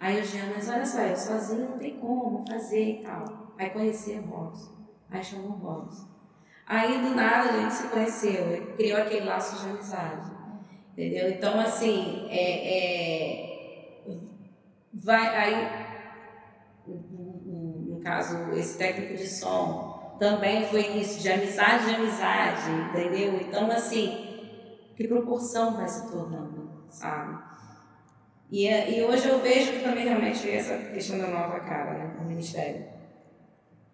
Aí o Jean, mas olha só, eu sozinho não tem como fazer e tal. Aí conheci o Robson. Aí chamou o Robson. Aí do nada a gente se conheceu, criou aquele laço de amizade. Entendeu? Então, assim, é, é, vai, aí, no caso, esse técnico de som também foi isso, de amizade de amizade, entendeu? Então, assim, que proporção vai se tornando, sabe? E, e hoje eu vejo que também realmente essa questão da nova cara né, no Ministério.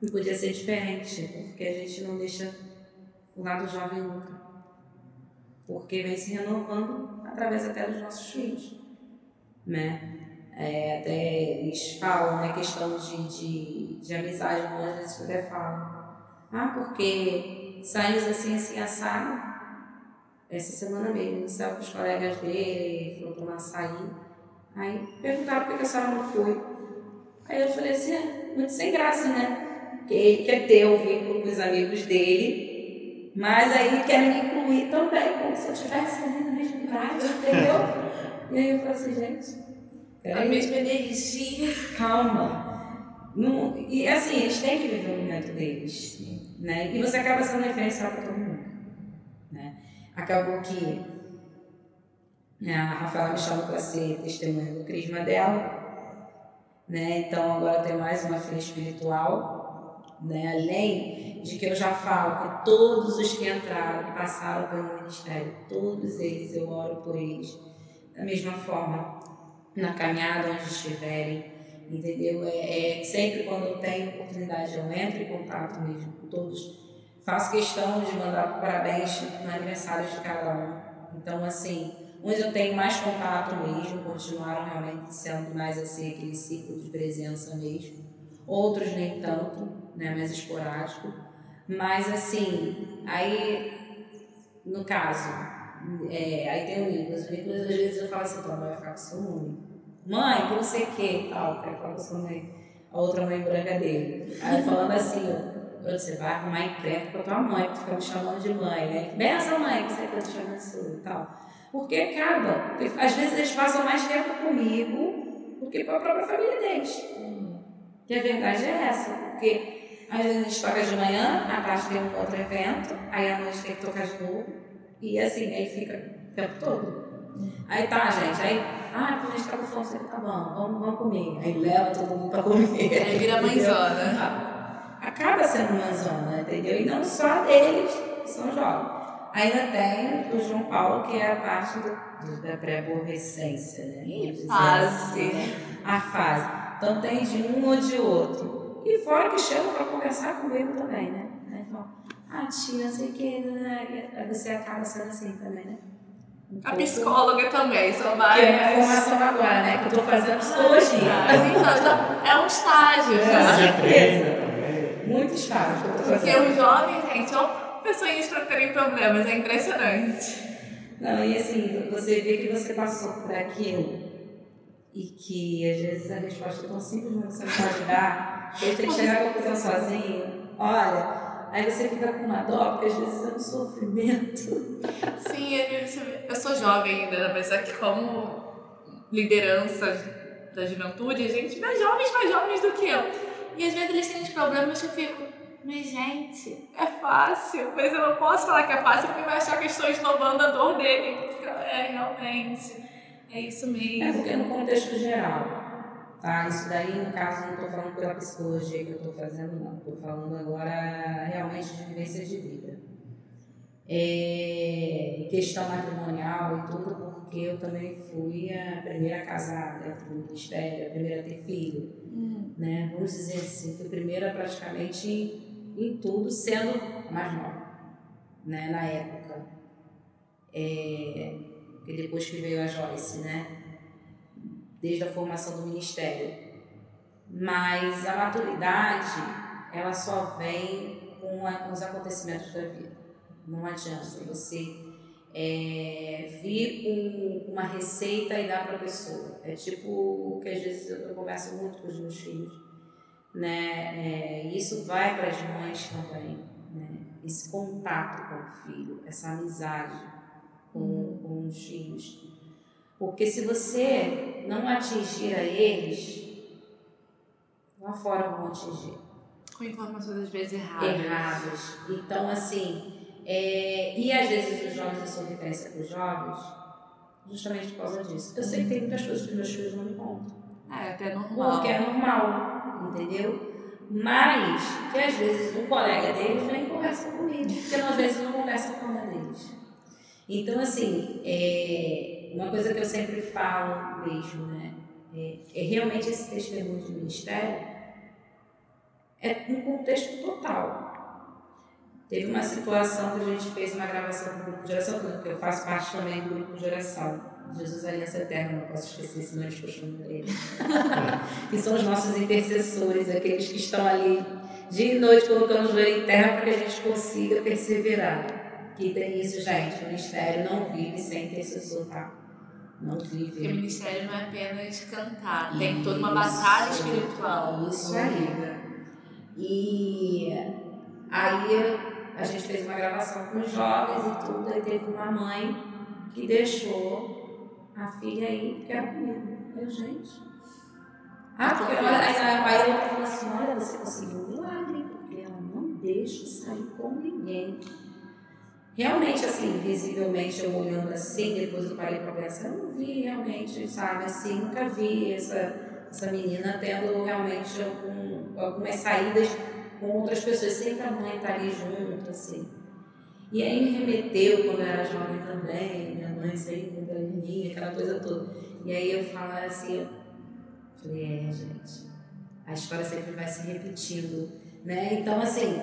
Não podia ser diferente, porque a gente não deixa o lado jovem nunca. Porque vem se renovando através até dos nossos filhos. Né? É, até eles falam, né, questão de, de, de amizade, às vezes até falam. Ah, porque saímos assim, assim, assado. Essa semana mesmo, eu saiu com os colegas dele, falou tomar açaí. Aí perguntaram por que a senhora não foi. Aí eu falei assim, é muito sem graça, né? Porque ele quer ter o vínculo com os amigos dele, mas aí quer me incluir também, como se eu estivesse ali na mesma idade, entendeu? E aí eu falei assim, gente, A mesma energia. calma. Não, e assim, eles têm que viver o momento deles. Né? E você acaba sendo referencial para todo mundo. Né? Acabou que né, a Rafaela me chamou para ser testemunha do crisma dela. Né? Então agora tenho mais uma filha espiritual. Né? Além de que eu já falo que todos os que entraram, que passaram pelo ministério, todos eles eu oro por eles da mesma forma, na caminhada onde estiverem, entendeu? É, é sempre quando eu tenho oportunidade, eu entro em contato mesmo com todos. Faço questão de mandar parabéns no aniversário de cada um. Então, assim, uns eu tenho mais contato mesmo, continuaram realmente sendo mais assim, aquele ciclo de presença mesmo. Outros nem tanto, né, mais esporádico. Mas, assim, aí, no caso, é, aí tem o Nicolas. O Nicolas, às vezes, eu falo assim, mãe vai ficar com seu nome. Mãe, que não sei o que e tal. Quero falar com sua mãe. A outra mãe branca dele. Aí falando assim, ó. Você vai arrumar encrenca com a tua mãe, que fica me chamando de mãe, né? Benção, mãe, que você tá te chamando sua e tal. Porque acaba. Às vezes eles passam mais tempo comigo do que com a própria família deles. E a verdade é essa. Porque às vezes a gente toca de manhã, à tarde tem um outro evento, aí à noite tem que tocar de novo. E assim, aí fica o tempo todo. Aí tá, gente, aí, ah, quando a gente tá com fome, você tá bom, vamos, vamos comer. Aí leva todo mundo pra comer. Aí vira mãezona. Acaba sendo mãezona, entendeu? E não só deles, que são jovens. Ainda tem o João Paulo, que é a parte do, da pré-aborrecência, né? Fase. assim, né? A fase. Então tem de um ou de outro. E fora que chamam pra conversar comigo também, né? Aí falam, ah, tia, não sei o que, né? Aí você acaba sendo assim também, né? A psicóloga também, são Que é várias. formação agora, né? Que eu tô fazendo psicologia. Mas então, já é um estágio já. Você aprende certeza. também. Muito estágio que Porque os jovens, gente, são pessoas para terem problemas, é impressionante. Não, e assim, você vê que você passou por aquilo e que às vezes a resposta é tão simples, mas você não pode dar, que a gente tem que chegar à conclusão sozinho. Olha, Aí você fica com uma dó, porque às vezes é um sofrimento. Sim, eu sou jovem ainda, mas é que como liderança da juventude, a gente vê jovens mais jovens do que eu. E às vezes eles têm uns problemas que eu fico, mas gente, é fácil. Mas eu não posso falar que é fácil porque vai achar que eu estou esnobando a dor dele. É, realmente. É isso mesmo. É porque no contexto geral. Tá, isso daí, no caso, não estou falando pela psicologia que eu estou fazendo, não. Estou falando agora realmente de vivência de vida. É, questão matrimonial e tudo, porque eu também fui a primeira a casar dentro do ministério, a primeira a ter filho. Hum. Né? Vamos dizer assim, fui a primeira praticamente em tudo, sendo mais nova, né? na época. É, e depois que veio a Joyce, né? Desde a formação do ministério. Mas a maturidade, ela só vem com, a, com os acontecimentos da vida. Não adianta você é, vir com uma receita e dar para a pessoa. É tipo o que às vezes eu converso muito com os meus filhos. Né? É, isso vai para as mães também. Né? Esse contato com o filho, essa amizade com, com os filhos. Porque se você não atingir a eles, lá fora vão atingir. Com informações às vezes erradas. Erradas. Então, assim, é, e às vezes os jovens, eu sou referência para os jovens, justamente por causa disso. Eu sei que tem muitas coisas que meus filhos não me contam. É, até normal. Porque é normal, entendeu? Mas que às vezes um colega deles nem conversa comigo, porque às vezes não conversa com a mãe deles. Então, assim, é, uma coisa que eu sempre falo mesmo, né? É, é realmente esse testemunho de ministério é no contexto total. Teve uma situação que a gente fez uma gravação com o grupo de oração, porque eu faço parte também do grupo de oração. Jesus Aliança Eterna, não posso esquecer, senão eles puxam por ele. que são os nossos intercessores, aqueles que estão ali dia e noite colocando o joelho em terra para que a gente consiga perseverar que tem isso, gente. O ministério não vive sem intercessor, tá? Vive. Porque o ministério não é apenas cantar, tem toda uma batalha espiritual. Isso aí. E aí a gente fez uma gravação com os jovens e tudo, e teve uma mãe que deixou a filha aí, porque era comigo. Eu, gente. Ah, porque olha, aí, aí ela falou assim: olha, você conseguiu um milagre, porque ela não deixa sair com ninguém realmente, assim, visivelmente, eu olhando assim, depois eu parei para pensar, eu não vi realmente, sabe, assim, nunca vi essa, essa menina tendo realmente algum, algumas saídas com outras pessoas, sempre a mãe tá ali junto, assim. E aí me remeteu, quando eu era jovem também, minha mãe sempre mim, aquela coisa toda. E aí eu falo assim, eu falei, é, gente, a história sempre vai se repetindo, né? Então, assim,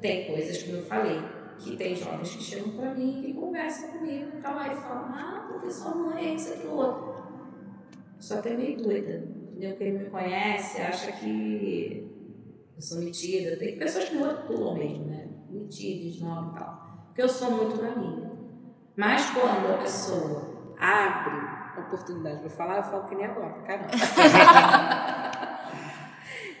tem coisas, como eu falei, que tem jovens que chegam para mim e conversam comigo e tal, aí falam, ah, porque sua mãe é isso, aquilo, outro. Sou até meio doida, entendeu? Quem me conhece acha que eu sou metida. Tem pessoas que rotulam mesmo, né? Metida, esnoba e tal. Porque eu sou muito na minha. Mas quando a pessoa abre oportunidade para falar, eu falo que nem agora, caramba.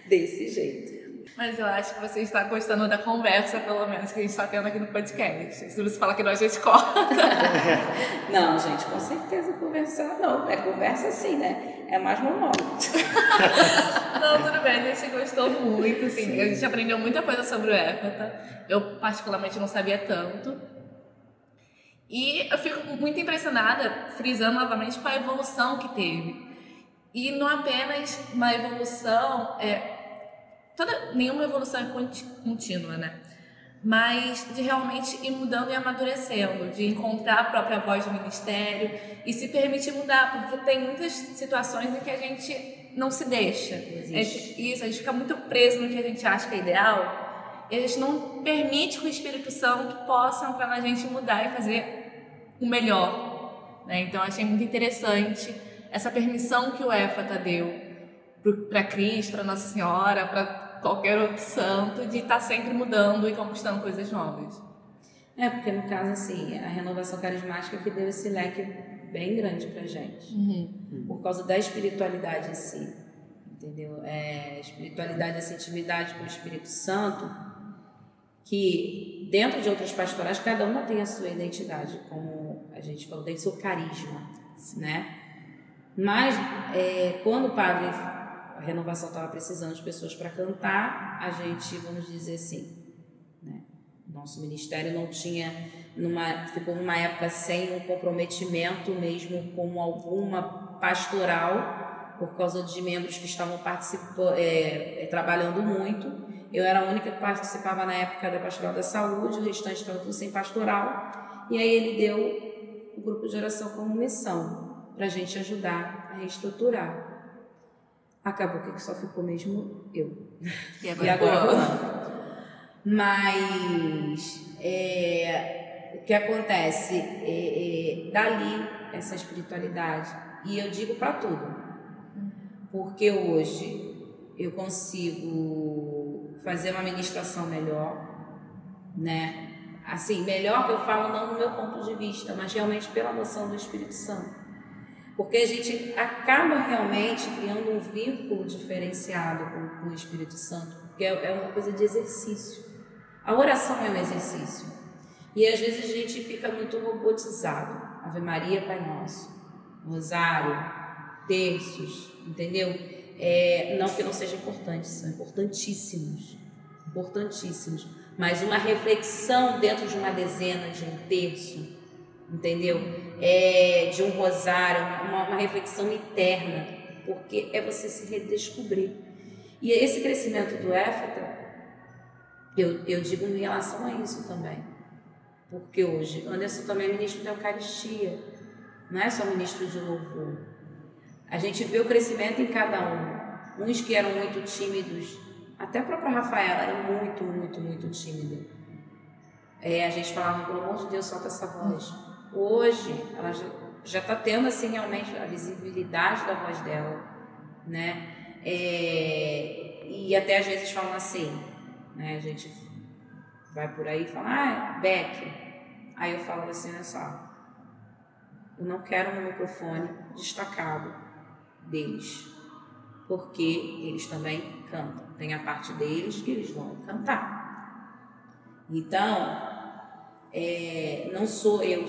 Desse jeito. Mas eu acho que você está gostando da conversa, pelo menos, que a gente está tendo aqui no podcast. Se você fala que nós a gente corta. não, gente, com certeza conversar não. É conversa sim, né? É mais monólogo. não, tudo bem, a gente gostou muito, assim. Sim. A gente aprendeu muita coisa sobre o Éfata. Eu, particularmente, não sabia tanto. E eu fico muito impressionada, frisando novamente, com a evolução que teve. E não apenas uma evolução... É, toda nenhuma evolução é contínua, né? Mas de realmente ir mudando e amadurecendo, de encontrar a própria voz do ministério e se permitir mudar, porque tem muitas situações em que a gente não se deixa. Gente, isso, a gente fica muito preso no que a gente acha que é ideal e a gente não permite que o Espírito Santo possa entrar na gente mudar e fazer o melhor. Né? Então, achei muito interessante essa permissão que o EFATA deu para Cristo, para Nossa Senhora, para qualquer outro santo, de estar tá sempre mudando e conquistando coisas novas. É, porque no caso, assim, a renovação carismática que deu esse leque bem grande pra gente. Uhum. Por causa da espiritualidade em si. Entendeu? É, espiritualidade, essa intimidade com o Espírito Santo, que dentro de outras pastorais, cada uma tem a sua identidade, como a gente falou, tem o seu carisma, né? Mas é, quando o padre, a renovação estava precisando de pessoas para cantar, a gente, vamos dizer assim, né? nosso ministério não tinha, numa, ficou numa época sem um comprometimento mesmo com alguma pastoral, por causa de membros que estavam participando, é, é, trabalhando muito. Eu era a única que participava na época da pastoral da saúde, o restante estava tudo sem pastoral. E aí ele deu o grupo de oração como missão, para a gente ajudar a reestruturar. Acabou que só ficou mesmo eu. E agora? E agora mas é, o que acontece? É, é, dali essa espiritualidade. E eu digo para tudo. Porque hoje eu consigo fazer uma ministração melhor, né? Assim, melhor que eu falo não no meu ponto de vista, mas realmente pela noção do Espírito Santo. Porque a gente acaba realmente criando um vínculo diferenciado com, com o Espírito Santo, porque é, é uma coisa de exercício. A oração é um exercício. E às vezes a gente fica muito robotizado. Ave Maria, Pai Nosso, Rosário, terços, entendeu? É, não que não sejam importantes, são importantíssimos. Importantíssimos. Mas uma reflexão dentro de uma dezena, de um terço, entendeu? É, de um rosário, uma, uma reflexão interna, porque é você se redescobrir. E esse crescimento do Éfata eu, eu digo em relação a isso também. Porque hoje, Anderson também é ministro da Eucaristia, não é só ministro de louvor. A gente vê o crescimento em cada um. Uns que eram muito tímidos, até a própria Rafaela era muito, muito, muito tímida. É, a gente falava, pelo amor de Deus, solta essa voz. Hoje, ela já está tendo, assim, realmente a visibilidade da voz dela, né? É, e até às vezes falam assim, né? A gente vai por aí e fala, ah, Beck. Aí eu falo assim, olha só, eu não quero um microfone destacado deles, porque eles também cantam. Tem a parte deles que eles vão cantar. Então, é, não sou eu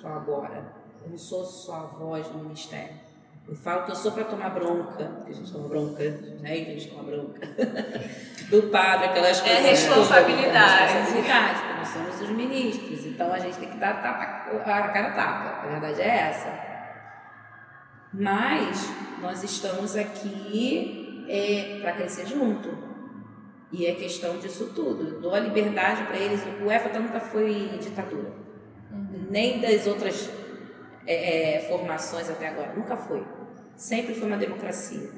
só agora, eu não sou só a voz do ministério. Eu falo que eu sou para tomar bronca, porque a gente toma bronca, né? A gente toma bronca. Do padre, aquelas coisas. É responsabilidade. É responsabilidade, porque nós somos os ministros, então a gente tem que dar tapa, a cara tapa. A verdade é essa. Mas nós estamos aqui é, para crescer junto. E é questão disso tudo. Dou a liberdade para eles. O EFA nunca foi ditadura. Nem das outras é, é, formações até agora. Nunca foi. Sempre foi uma democracia.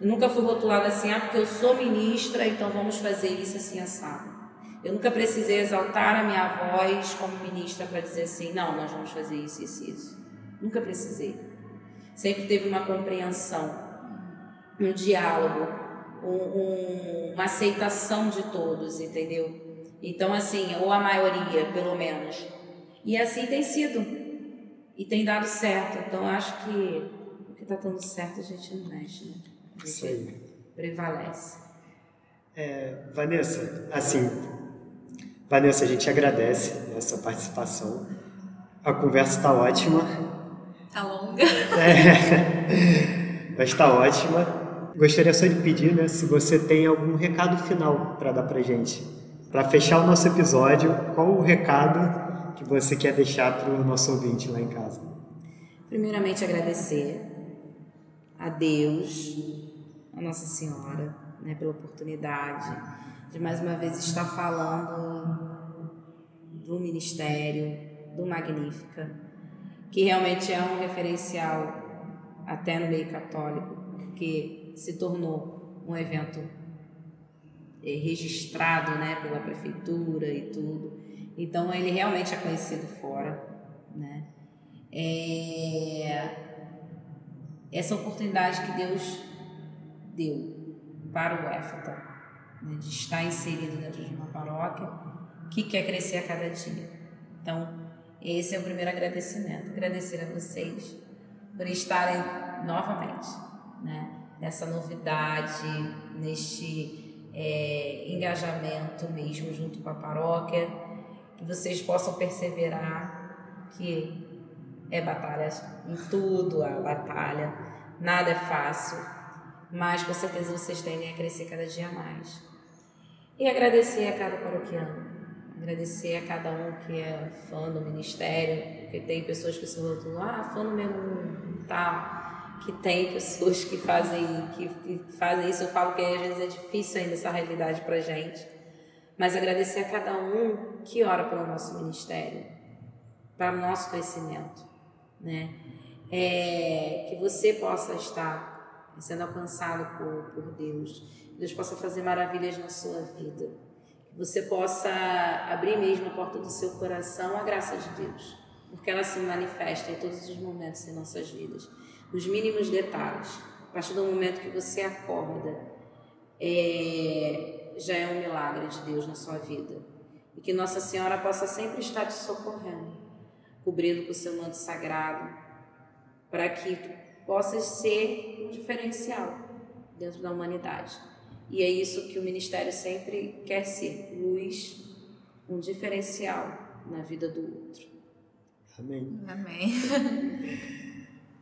Nunca fui rotulada assim, ah, porque eu sou ministra, então vamos fazer isso assim assado. Eu nunca precisei exaltar a minha voz como ministra para dizer assim, não, nós vamos fazer isso, isso, isso. Nunca precisei. Sempre teve uma compreensão, um diálogo, um, um, uma aceitação de todos, entendeu? Então, assim, ou a maioria, pelo menos. E assim tem sido. E tem dado certo. Então, acho que está dando certo, a gente não mexe, né? A gente Isso aí. prevalece. É, Vanessa, assim, Vanessa, a gente agradece essa participação. A conversa está ótima. Está longa. É, mas está ótima. Gostaria só de pedir, né, se você tem algum recado final para dar para gente. Para fechar o nosso episódio, qual o recado que você quer deixar para o nosso ouvinte lá em casa? Primeiramente, agradecer a Deus, a Nossa Senhora, né, pela oportunidade de mais uma vez estar falando do ministério, do Magnífica, que realmente é um referencial até no meio católico, porque se tornou um evento é, registrado né, pela prefeitura e tudo. Então ele realmente é conhecido fora. Né? É, essa oportunidade que Deus deu para o Éfata, né, de estar inserido dentro de uma paróquia que quer crescer a cada dia. Então, esse é o primeiro agradecimento. Agradecer a vocês por estarem novamente né, nessa novidade, neste é, engajamento mesmo junto com a paróquia, que vocês possam perseverar, que é batalha em tudo, a batalha, nada é fácil, mas com certeza vocês tendem a crescer cada dia mais. E agradecer a cada paroquiano, agradecer a cada um que é fã do ministério, porque tem pessoas que se rotulam, ah, fã número um, tal, que tem pessoas que fazem, que, que fazem isso. Eu falo que às vezes é difícil ainda essa realidade pra gente. Mas agradecer a cada um que ora pelo nosso ministério, para o nosso crescimento, né? É, que você possa estar sendo alcançado por, por Deus, que Deus possa fazer maravilhas na sua vida, que você possa abrir mesmo a porta do seu coração à graça de Deus, porque ela se manifesta em todos os momentos em nossas vidas, nos mínimos detalhes. A partir do momento que você acorda, é, já é um milagre de Deus na sua vida. E que Nossa Senhora possa sempre estar te socorrendo, cobrindo com o seu manto sagrado, para que tu possas ser um diferencial dentro da humanidade. E é isso que o ministério sempre quer ser: luz, um diferencial na vida do outro. Amém. Amém.